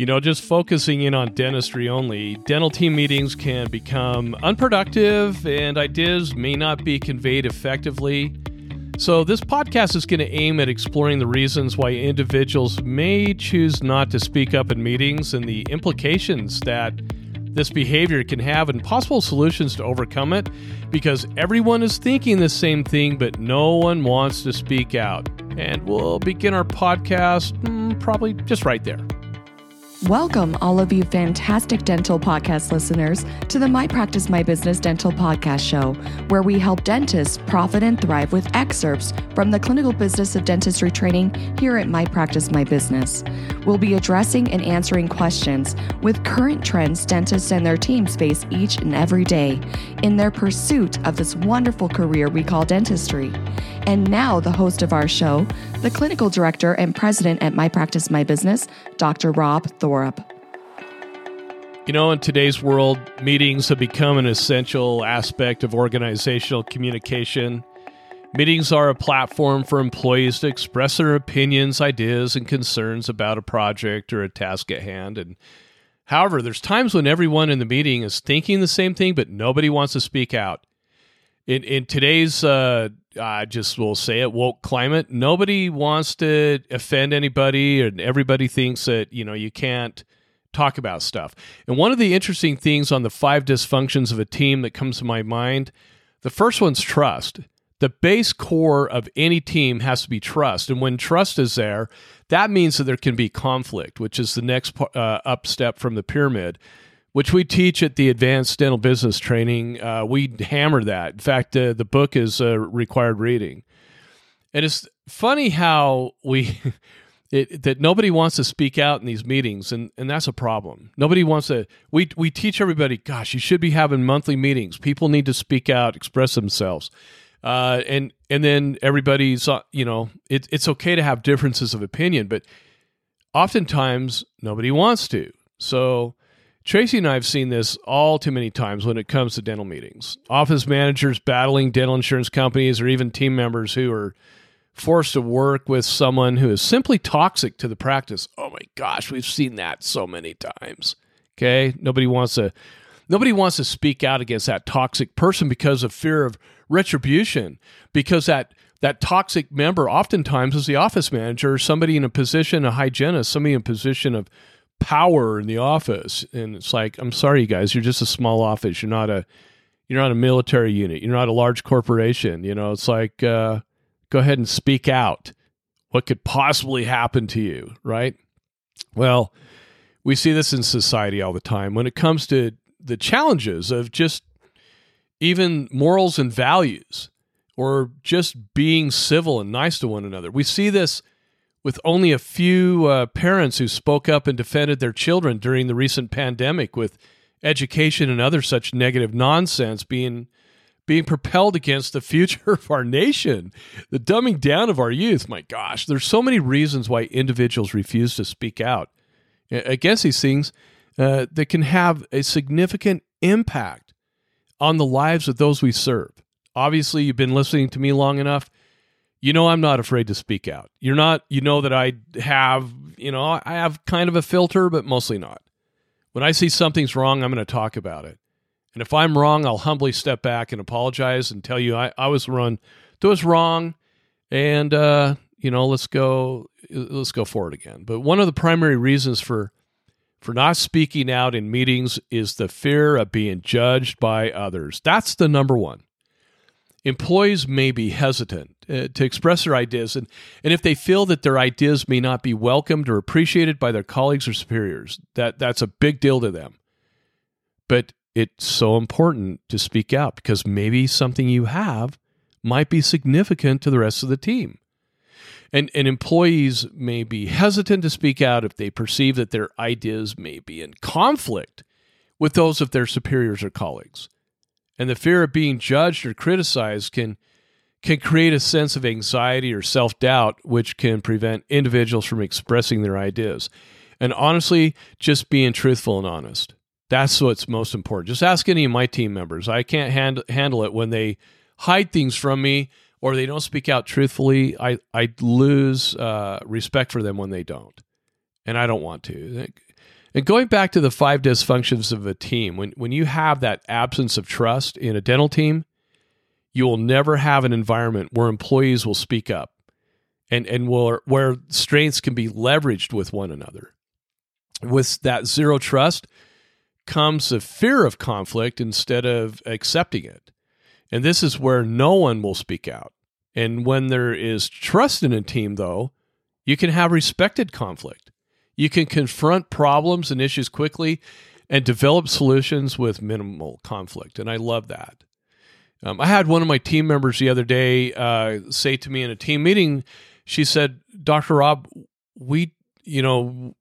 You know, just focusing in on dentistry only, dental team meetings can become unproductive and ideas may not be conveyed effectively. So, this podcast is going to aim at exploring the reasons why individuals may choose not to speak up in meetings and the implications that this behavior can have and possible solutions to overcome it because everyone is thinking the same thing, but no one wants to speak out. And we'll begin our podcast mm, probably just right there. Welcome, all of you fantastic dental podcast listeners, to the My Practice My Business Dental Podcast Show, where we help dentists profit and thrive with excerpts from the clinical business of dentistry training here at My Practice My Business. We'll be addressing and answering questions with current trends dentists and their teams face each and every day in their pursuit of this wonderful career we call dentistry. And now, the host of our show, the clinical director and president at My Practice My Business, Dr. Rob Thorup. You know, in today's world, meetings have become an essential aspect of organizational communication. Meetings are a platform for employees to express their opinions, ideas, and concerns about a project or a task at hand. And however, there's times when everyone in the meeting is thinking the same thing, but nobody wants to speak out. In in today's uh, I just will say it woke climate, nobody wants to offend anybody, and everybody thinks that you know you can't talk about stuff. And one of the interesting things on the five dysfunctions of a team that comes to my mind, the first one's trust the base core of any team has to be trust. And when trust is there, that means that there can be conflict, which is the next uh, up step from the pyramid, which we teach at the advanced dental business training. Uh, we hammer that. In fact, uh, the book is a required reading. And it's funny how we. It, that nobody wants to speak out in these meetings, and, and that's a problem. Nobody wants to. We we teach everybody, gosh, you should be having monthly meetings. People need to speak out, express themselves uh, and and then everybody's uh, you know it, it's okay to have differences of opinion, but oftentimes nobody wants to. So Tracy and I have seen this all too many times when it comes to dental meetings. Office managers battling dental insurance companies, or even team members who are forced to work with someone who is simply toxic to the practice. Oh my gosh, we've seen that so many times. Okay, nobody wants to nobody wants to speak out against that toxic person because of fear of retribution because that that toxic member oftentimes is the office manager, somebody in a position, a hygienist, somebody in a position of power in the office. And it's like, I'm sorry, you guys, you're just a small office. You're not a you're not a military unit. You're not a large corporation. You know, it's like uh, go ahead and speak out. What could possibly happen to you, right? Well, we see this in society all the time when it comes to the challenges of just even morals and values, or just being civil and nice to one another. We see this with only a few uh, parents who spoke up and defended their children during the recent pandemic, with education and other such negative nonsense being being propelled against the future of our nation, the dumbing down of our youth. My gosh, there's so many reasons why individuals refuse to speak out against these things uh, that can have a significant impact on the lives of those we serve. Obviously, you've been listening to me long enough. You know, I'm not afraid to speak out. You're not, you know, that I have, you know, I have kind of a filter, but mostly not. When I see something's wrong, I'm going to talk about it. And if I'm wrong, I'll humbly step back and apologize and tell you I, I was run, that was wrong. And, uh, you know, let's go, let's go forward again. But one of the primary reasons for for not speaking out in meetings is the fear of being judged by others. That's the number one. Employees may be hesitant uh, to express their ideas, and, and if they feel that their ideas may not be welcomed or appreciated by their colleagues or superiors, that, that's a big deal to them. But it's so important to speak out because maybe something you have might be significant to the rest of the team. And, and employees may be hesitant to speak out if they perceive that their ideas may be in conflict with those of their superiors or colleagues. And the fear of being judged or criticized can, can create a sense of anxiety or self doubt, which can prevent individuals from expressing their ideas. And honestly, just being truthful and honest. That's what's most important. Just ask any of my team members. I can't hand, handle it when they hide things from me or they don't speak out truthfully, I, I lose uh, respect for them when they don't. and I don't want to. And going back to the five dysfunctions of a team, when, when you have that absence of trust in a dental team, you will never have an environment where employees will speak up and, and will, where strengths can be leveraged with one another. With that zero trust comes a fear of conflict instead of accepting it. And this is where no one will speak out. And when there is trust in a team, though, you can have respected conflict. You can confront problems and issues quickly and develop solutions with minimal conflict. And I love that. Um, I had one of my team members the other day uh, say to me in a team meeting, she said, Dr. Rob, we, you know,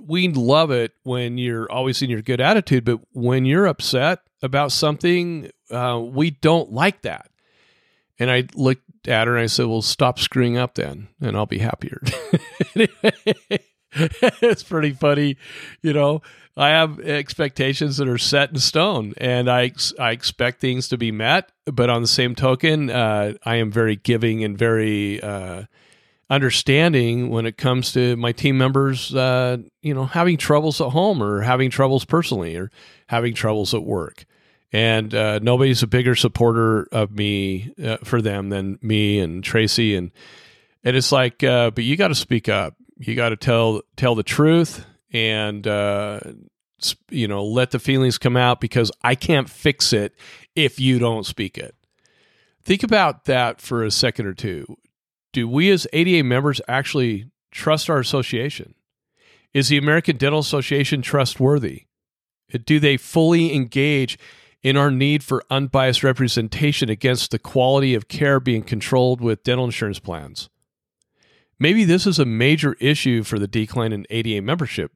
we love it when you're always in your good attitude, but when you're upset about something, uh, we don't like that. And I looked at her and I said, Well, stop screwing up then, and I'll be happier. it's pretty funny. You know, I have expectations that are set in stone and I, I expect things to be met. But on the same token, uh, I am very giving and very uh, understanding when it comes to my team members, uh, you know, having troubles at home or having troubles personally or having troubles at work and uh, nobody's a bigger supporter of me uh, for them than me and Tracy and and it's like uh, but you got to speak up you got to tell tell the truth and uh, you know let the feelings come out because I can't fix it if you don't speak it. Think about that for a second or two. Do we as ADA members actually trust our association? Is the American Dental Association trustworthy? Do they fully engage in our need for unbiased representation against the quality of care being controlled with dental insurance plans. Maybe this is a major issue for the decline in ADA membership.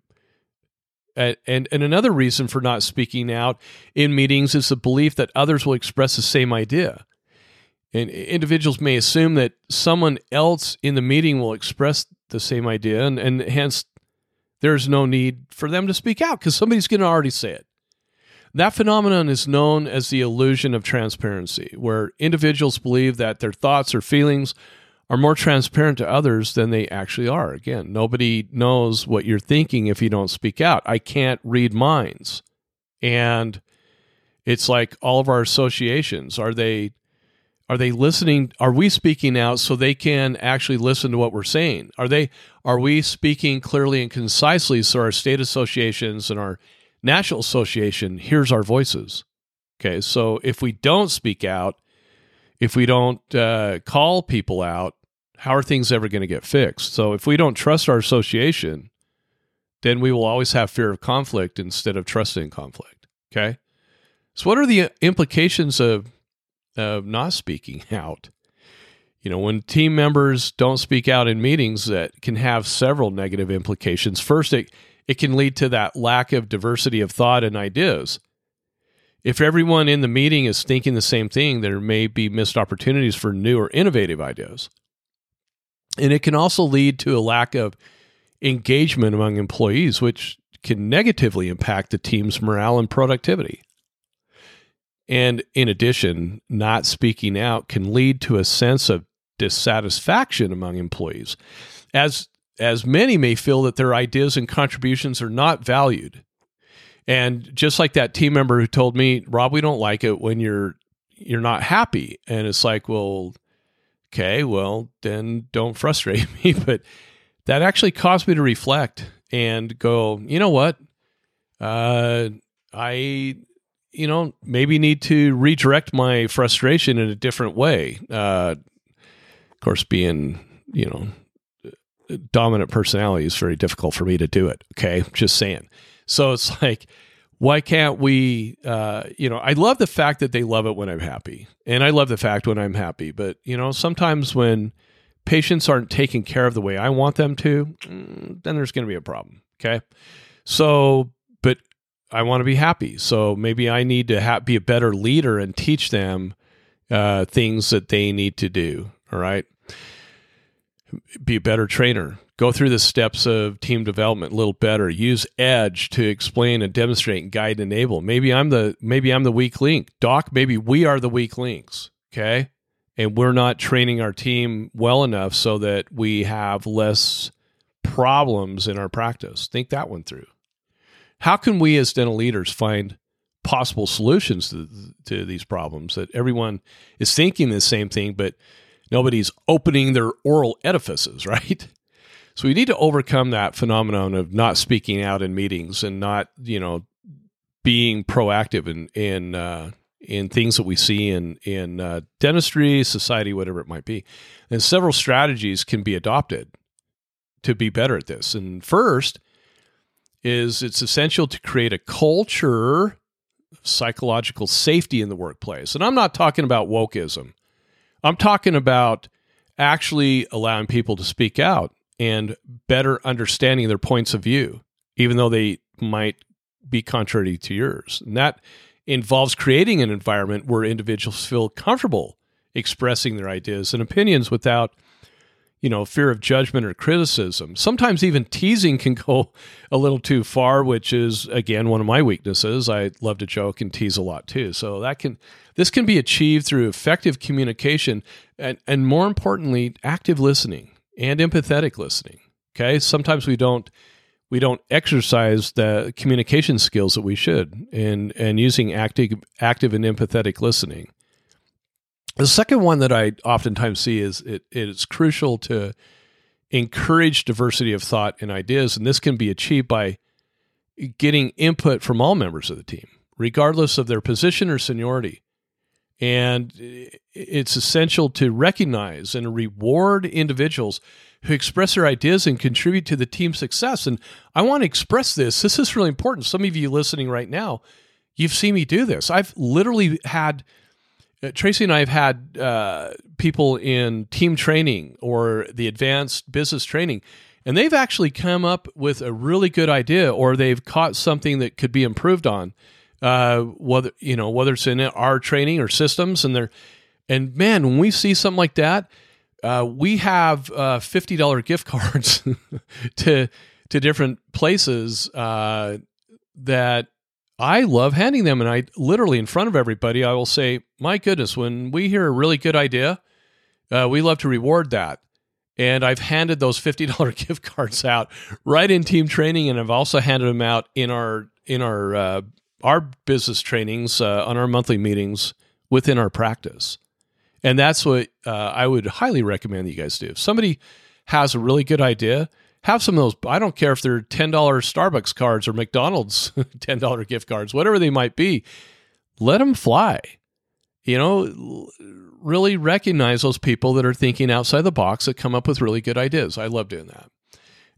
And, and, and another reason for not speaking out in meetings is the belief that others will express the same idea. And individuals may assume that someone else in the meeting will express the same idea, and, and hence there's no need for them to speak out because somebody's going to already say it. That phenomenon is known as the illusion of transparency, where individuals believe that their thoughts or feelings are more transparent to others than they actually are. Again, nobody knows what you're thinking if you don't speak out. I can't read minds. And it's like all of our associations are they are they listening are we speaking out so they can actually listen to what we're saying are they are we speaking clearly and concisely so our state associations and our National Association hears our voices. Okay, so if we don't speak out, if we don't uh, call people out, how are things ever going to get fixed? So if we don't trust our association, then we will always have fear of conflict instead of trusting conflict. Okay, so what are the uh, implications of of not speaking out? You know, when team members don't speak out in meetings, that can have several negative implications. First, it it can lead to that lack of diversity of thought and ideas. If everyone in the meeting is thinking the same thing, there may be missed opportunities for new or innovative ideas. And it can also lead to a lack of engagement among employees, which can negatively impact the team's morale and productivity. And in addition, not speaking out can lead to a sense of dissatisfaction among employees. As as many may feel that their ideas and contributions are not valued. And just like that team member who told me, Rob, we don't like it when you're you're not happy. And it's like, well, okay, well, then don't frustrate me. But that actually caused me to reflect and go, you know what? Uh, I, you know, maybe need to redirect my frustration in a different way. Uh, of course, being, you know, dominant personality is very difficult for me to do it. Okay. Just saying. So it's like, why can't we, uh, you know, I love the fact that they love it when I'm happy. And I love the fact when I'm happy. But, you know, sometimes when patients aren't taken care of the way I want them to, mm, then there's going to be a problem. Okay. So, but I want to be happy. So maybe I need to ha- be a better leader and teach them uh, things that they need to do. All right be a better trainer. Go through the steps of team development a little better. Use Edge to explain and demonstrate and guide and enable. Maybe I'm the maybe I'm the weak link. Doc, maybe we are the weak links. Okay. And we're not training our team well enough so that we have less problems in our practice. Think that one through. How can we as dental leaders find possible solutions to, to these problems that everyone is thinking the same thing, but nobody's opening their oral edifices, right? So we need to overcome that phenomenon of not speaking out in meetings and not, you know, being proactive in in uh, in things that we see in in uh, dentistry, society, whatever it might be. And several strategies can be adopted to be better at this. And first is it's essential to create a culture of psychological safety in the workplace. And I'm not talking about wokeism. I'm talking about actually allowing people to speak out and better understanding their points of view, even though they might be contrary to yours. And that involves creating an environment where individuals feel comfortable expressing their ideas and opinions without you know fear of judgment or criticism. Sometimes even teasing can go a little too far which is again one of my weaknesses. I love to joke and tease a lot too. So that can this can be achieved through effective communication and, and more importantly active listening and empathetic listening okay sometimes we don't we don't exercise the communication skills that we should and and using active active and empathetic listening. The second one that I oftentimes see is it, it is crucial to encourage diversity of thought and ideas, and this can be achieved by getting input from all members of the team, regardless of their position or seniority. And it's essential to recognize and reward individuals who express their ideas and contribute to the team's success. And I want to express this. This is really important. Some of you listening right now, you've seen me do this. I've literally had uh, Tracy and I have had uh, people in team training or the advanced business training, and they've actually come up with a really good idea, or they've caught something that could be improved on. Uh, whether you know whether it's in our training or systems, and they're and man, when we see something like that, uh, we have uh, fifty dollar gift cards to to different places uh, that I love handing them, and I literally in front of everybody, I will say, "My goodness, when we hear a really good idea, uh, we love to reward that." And I've handed those fifty dollar gift cards out right in team training, and I've also handed them out in our in our uh, our business trainings uh, on our monthly meetings within our practice. And that's what uh, I would highly recommend that you guys do. If somebody has a really good idea, have some of those. I don't care if they're $10 Starbucks cards or McDonald's $10 gift cards, whatever they might be. Let them fly. You know, really recognize those people that are thinking outside the box that come up with really good ideas. I love doing that.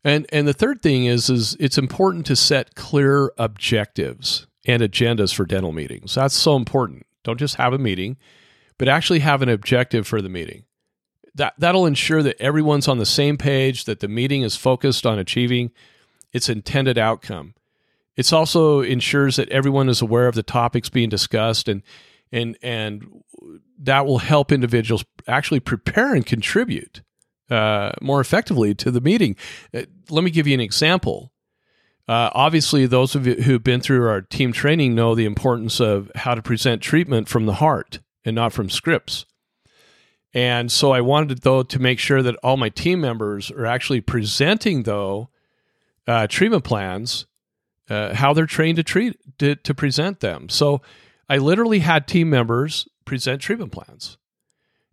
And and the third thing is is it's important to set clear objectives and agendas for dental meetings. That's so important. Don't just have a meeting but actually have an objective for the meeting. That that'll ensure that everyone's on the same page, that the meeting is focused on achieving its intended outcome. It's also ensures that everyone is aware of the topics being discussed and and and that will help individuals actually prepare and contribute uh, more effectively to the meeting. Uh, let me give you an example. Uh, obviously, those of you who've been through our team training know the importance of how to present treatment from the heart and not from scripts. And so I wanted though to make sure that all my team members are actually presenting though uh, treatment plans, uh, how they're trained to treat to, to present them. So I literally had team members present treatment plans.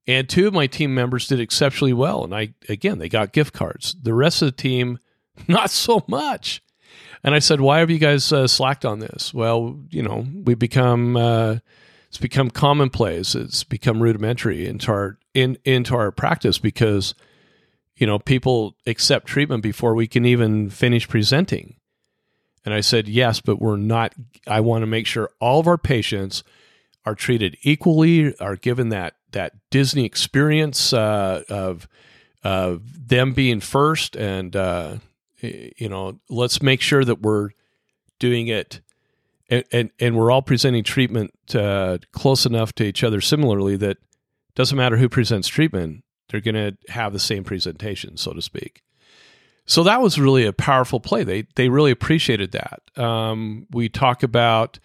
And two of my team members did exceptionally well. And I, again, they got gift cards. The rest of the team, not so much. And I said, why have you guys uh, slacked on this? Well, you know, we become, uh, it's become commonplace. It's become rudimentary into our in into our practice because you know people accept treatment before we can even finish presenting. And I said, yes, but we're not. I want to make sure all of our patients are treated equally, are given that that Disney experience uh, of of them being first, and uh, you know, let's make sure that we're doing it and, and, and we're all presenting treatment uh, close enough to each other similarly that doesn't matter who presents treatment, they're going to have the same presentation, so to speak. So that was really a powerful play. They they really appreciated that. Um, we talk about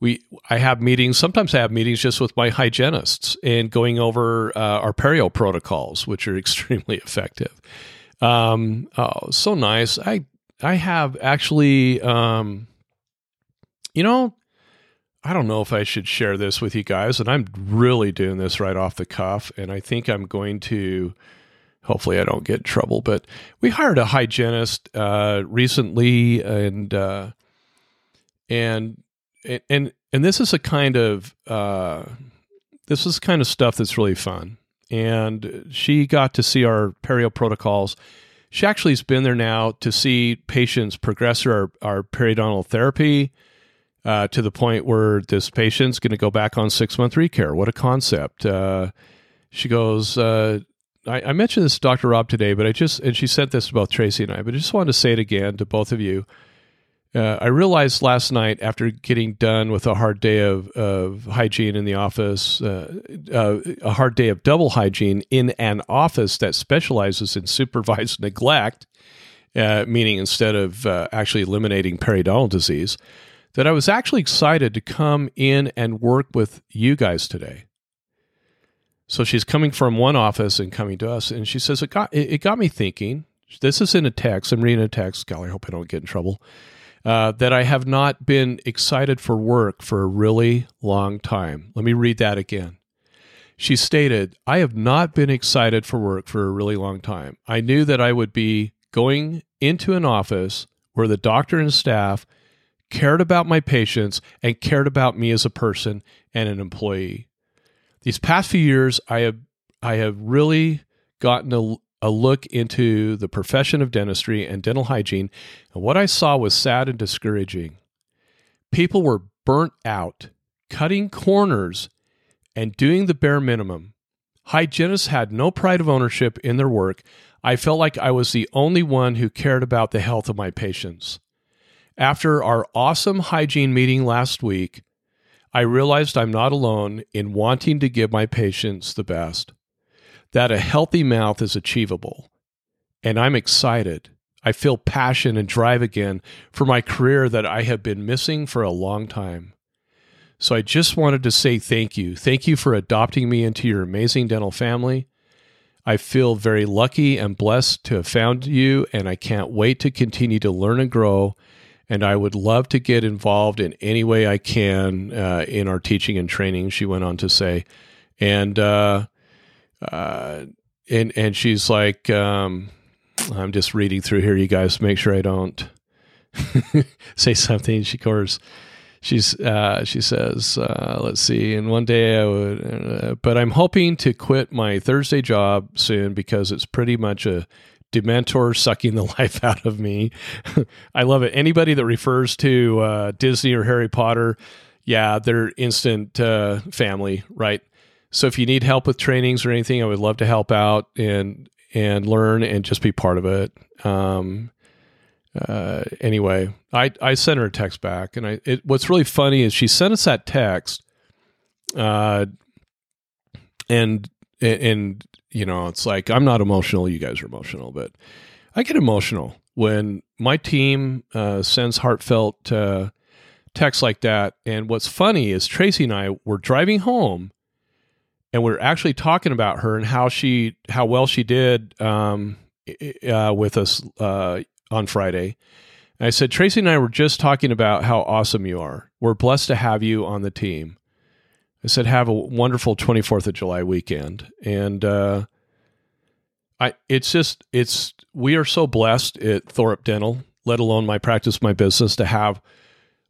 we I have meetings. Sometimes I have meetings just with my hygienists and going over uh, our perio protocols, which are extremely effective. Um, oh, so nice. I I have actually, um, you know, I don't know if I should share this with you guys, and I'm really doing this right off the cuff, and I think I'm going to. Hopefully, I don't get trouble. But we hired a hygienist uh, recently, and uh, and and and this is a kind of uh, this is kind of stuff that's really fun. And she got to see our perio protocols. She actually has been there now to see patients progress our, our periodontal therapy uh, to the point where this patient's going to go back on six month recare. What a concept! Uh, she goes. Uh, I, I, mentioned this to Dr. Rob today, but I just and she said this about Tracy and I, but I just wanted to say it again to both of you. Uh, I realized last night after getting done with a hard day of, of hygiene in the office, uh, uh, a hard day of double hygiene in an office that specializes in supervised neglect, uh, meaning instead of uh, actually eliminating periodontal disease, that I was actually excited to come in and work with you guys today. So she's coming from one office and coming to us, and she says it got it got me thinking. This is in a text. I'm reading a text. Golly, I hope I don't get in trouble uh, that I have not been excited for work for a really long time. Let me read that again. She stated, I have not been excited for work for a really long time. I knew that I would be going into an office where the doctor and staff cared about my patients and cared about me as a person and an employee. These past few years, I have I have really gotten a, look into the profession of dentistry and dental hygiene, and what I saw was sad and discouraging. People were burnt out, cutting corners, and doing the bare minimum. Hygienists had no pride of ownership in their work. I felt like I was the only one who cared about the health of my patients. After our awesome hygiene meeting last week, I realized I'm not alone in wanting to give my patients the best that a healthy mouth is achievable. And I'm excited. I feel passion and drive again for my career that I have been missing for a long time. So I just wanted to say thank you. Thank you for adopting me into your amazing dental family. I feel very lucky and blessed to have found you, and I can't wait to continue to learn and grow. And I would love to get involved in any way I can uh, in our teaching and training, she went on to say. And uh, uh, and and she's like, um, I'm just reading through here, you guys. Make sure I don't say something. She course, she's uh, she says, uh, let's see. And one day I would, uh, but I'm hoping to quit my Thursday job soon because it's pretty much a Dementor sucking the life out of me. I love it. Anybody that refers to uh, Disney or Harry Potter, yeah, they're instant uh, family, right? So if you need help with trainings or anything, I would love to help out and and learn and just be part of it. Um, uh, anyway, I I sent her a text back, and I it, what's really funny is she sent us that text, uh, and and you know it's like I'm not emotional, you guys are emotional, but I get emotional when my team uh, sends heartfelt uh, texts like that. And what's funny is Tracy and I were driving home and we're actually talking about her and how she how well she did um, uh, with us uh, on Friday. And I said Tracy and I were just talking about how awesome you are. We're blessed to have you on the team. I said have a wonderful 24th of July weekend, and uh, I it's just it's we are so blessed at Thorup Dental, let alone my practice, my business, to have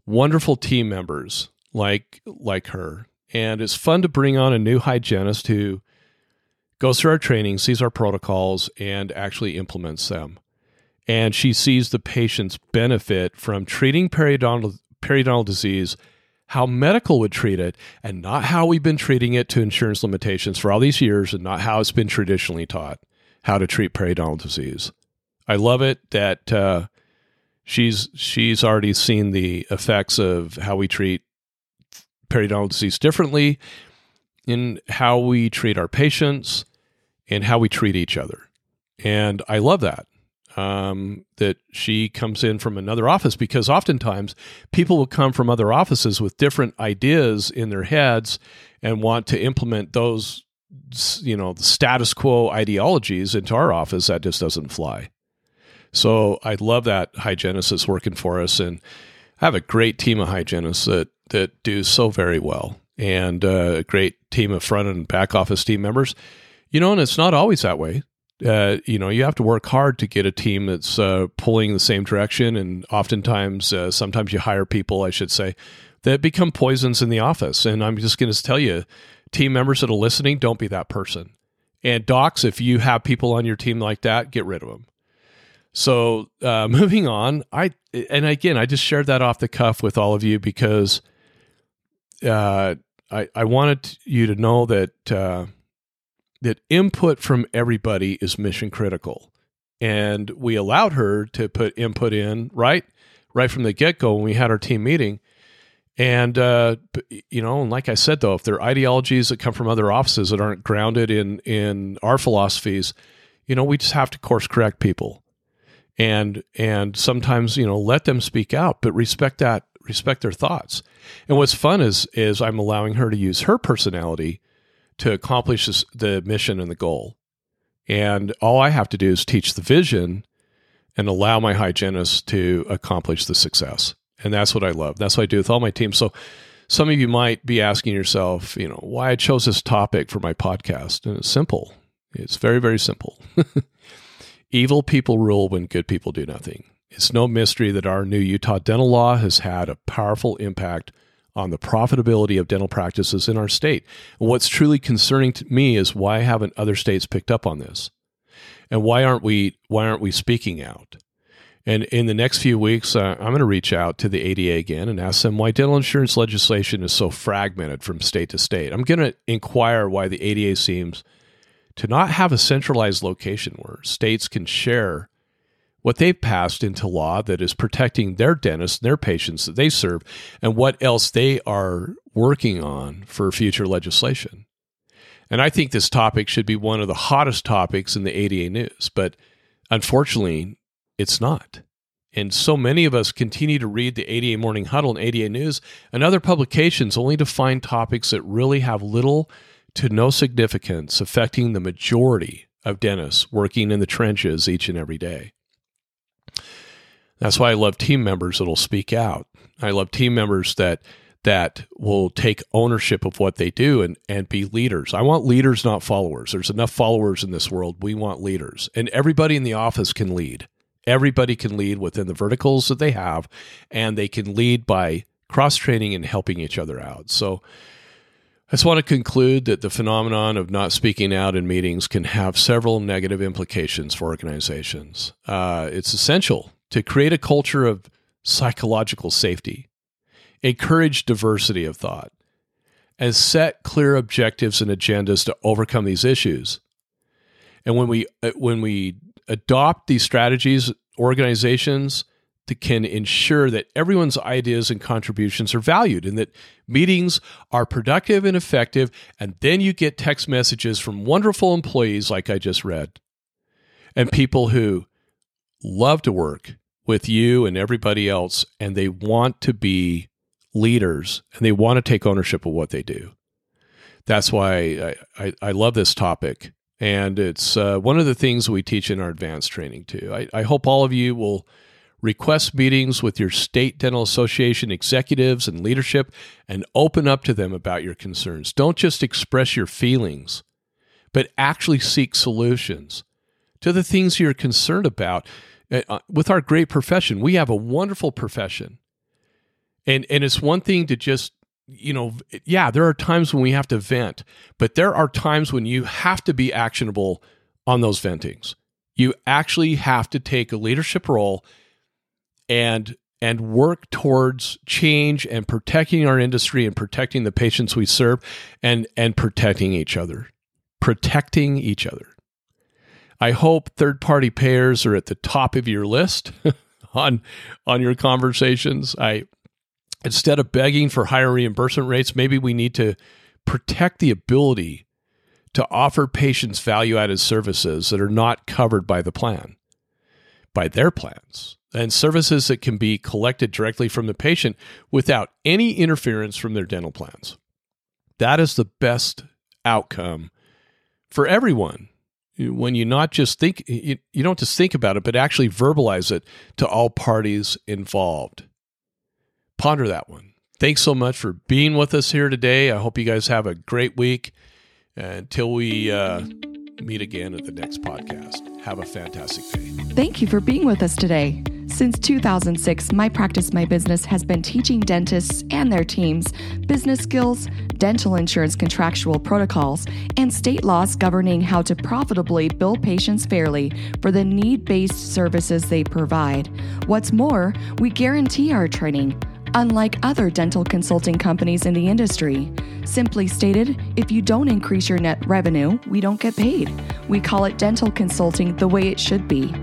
wonderful team members like like her and it's fun to bring on a new hygienist who goes through our training, sees our protocols, and actually implements them. And she sees the patient's benefit from treating periodontal, periodontal disease, how medical would treat it, and not how we've been treating it to insurance limitations for all these years, and not how it's been traditionally taught how to treat periodontal disease. I love it that uh, she's she's already seen the effects of how we treat periodontal disease differently in how we treat our patients and how we treat each other. And I love that. Um, that she comes in from another office because oftentimes people will come from other offices with different ideas in their heads and want to implement those you know the status quo ideologies into our office that just doesn't fly so i love that hygienist is working for us and I have a great team of hygienists that that do so very well. And uh, a great team of front and back office team members. You know and it's not always that way. Uh, you know you have to work hard to get a team that's uh, pulling the same direction. And oftentimes uh, sometimes you hire people i should say that become poisons in the office. And i'm just going to tell you team members that are listening, don't be that person. And docs, if you have people on your team like that, get rid of them. So uh, moving on, I and again, I just shared that off the cuff with all of you because uh, I I wanted you to know that uh, that input from everybody is mission critical, and we allowed her to put input in right right from the get go when we had our team meeting. And uh, you know, and like I said, though, if there are ideologies that come from other offices that aren't grounded in in our philosophies, you know, we just have to course correct people, and and sometimes you know let them speak out, but respect that respect their thoughts. And what's fun is is I'm allowing her to use her personality to accomplish this, the mission and the goal, and all I have to do is teach the vision and allow my hygienist to accomplish the success. And that's what I love. That's what I do with all my team. So some of you might be asking yourself, you know, why I chose this topic for my podcast. And it's simple. It's very, very simple. Evil people rule when good people do nothing. It's no mystery that our new Utah dental law has had a powerful impact on the profitability of dental practices in our state. And what's truly concerning to me is why haven't other states picked up on this? And why aren't we why aren't we speaking out? And in the next few weeks, uh, I'm going to reach out to the ADA again and ask them why dental insurance legislation is so fragmented from state to state. I'm going to inquire why the ADA seems to not have a centralized location where states can share what they've passed into law that is protecting their dentists, and their patients that they serve, and what else they are working on for future legislation. And I think this topic should be one of the hottest topics in the ADA news, but unfortunately, it's not. And so many of us continue to read the ADA Morning Huddle and ADA News and other publications only to find topics that really have little to no significance affecting the majority of dentists working in the trenches each and every day. That's why I love team members that'll speak out. I love team members that that will take ownership of what they do and, and be leaders. I want leaders, not followers. There's enough followers in this world. We want leaders. And everybody in the office can lead. Everybody can lead within the verticals that they have, and they can lead by cross training and helping each other out. So, I just want to conclude that the phenomenon of not speaking out in meetings can have several negative implications for organizations. Uh, it's essential to create a culture of psychological safety, encourage diversity of thought, and set clear objectives and agendas to overcome these issues. And when we uh, when we adopt these strategies, organizations can ensure that everyone's ideas and contributions are valued and that meetings are productive and effective. And then you get text messages from wonderful employees, like I just read, and people who love to work with you and everybody else, and they want to be leaders and they want to take ownership of what they do. That's why I, I, I love this topic and it's uh, one of the things we teach in our advanced training, too. I, I hope all of you will request meetings with your state dental association executives and leadership and open up to them about your concerns. Don't just express your feelings, but actually seek solutions to the things you're concerned about. Uh, uh with our great profession, we have a wonderful profession. And, and it's one thing to just you know, yeah, there are times when we have to vent, but there are times when you have to be actionable on those ventings. You actually have to take a leadership role and and work towards change and protecting our industry and protecting the patients we serve and and protecting each other. Protecting each other. I hope third party payers are at the top of your list on on your conversations. I instead of begging for higher reimbursement rates, maybe we need to protect the ability to offer patients value added services that are not covered by the plan, by their plans, and services that can be collected directly from the patient without any interference from their dental plans. That is the best outcome for everyone. When you not just think, you, you don't just think about it, but actually verbalize it to all parties involved. Ponder that one. Thanks so much for being with us here today. I hope you guys have a great week. Until we uh, meet again at the next podcast, have a fantastic day. Thank you for being with us today. Since 2006, My Practice My Business has been teaching dentists and their teams business skills, dental insurance contractual protocols, and state laws governing how to profitably bill patients fairly for the need based services they provide. What's more, we guarantee our training unlike other dental consulting companies in the industry. Simply stated, if you don't increase your net revenue, we don't get paid. We call it dental consulting the way it should be.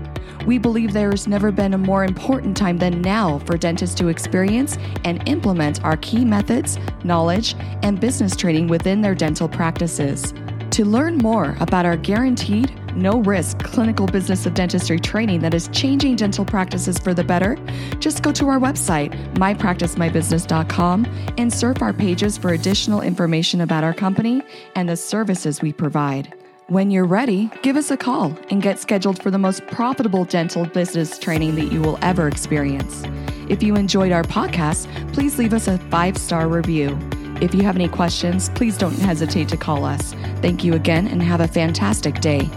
We believe there has never been a more important time than now for dentists to experience and implement our key methods, knowledge, and business training within their dental practices. To learn more about our guaranteed, no risk clinical business of dentistry training that is changing dental practices for the better, just go to our website, mypracticemybusiness.com, and surf our pages for additional information about our company and the services we provide. When you're ready, give us a call and get scheduled for the most profitable dental business training that you will ever experience. If you enjoyed our podcast, please leave us a five star review. If you have any questions, please don't hesitate to call us. Thank you again and have a fantastic day.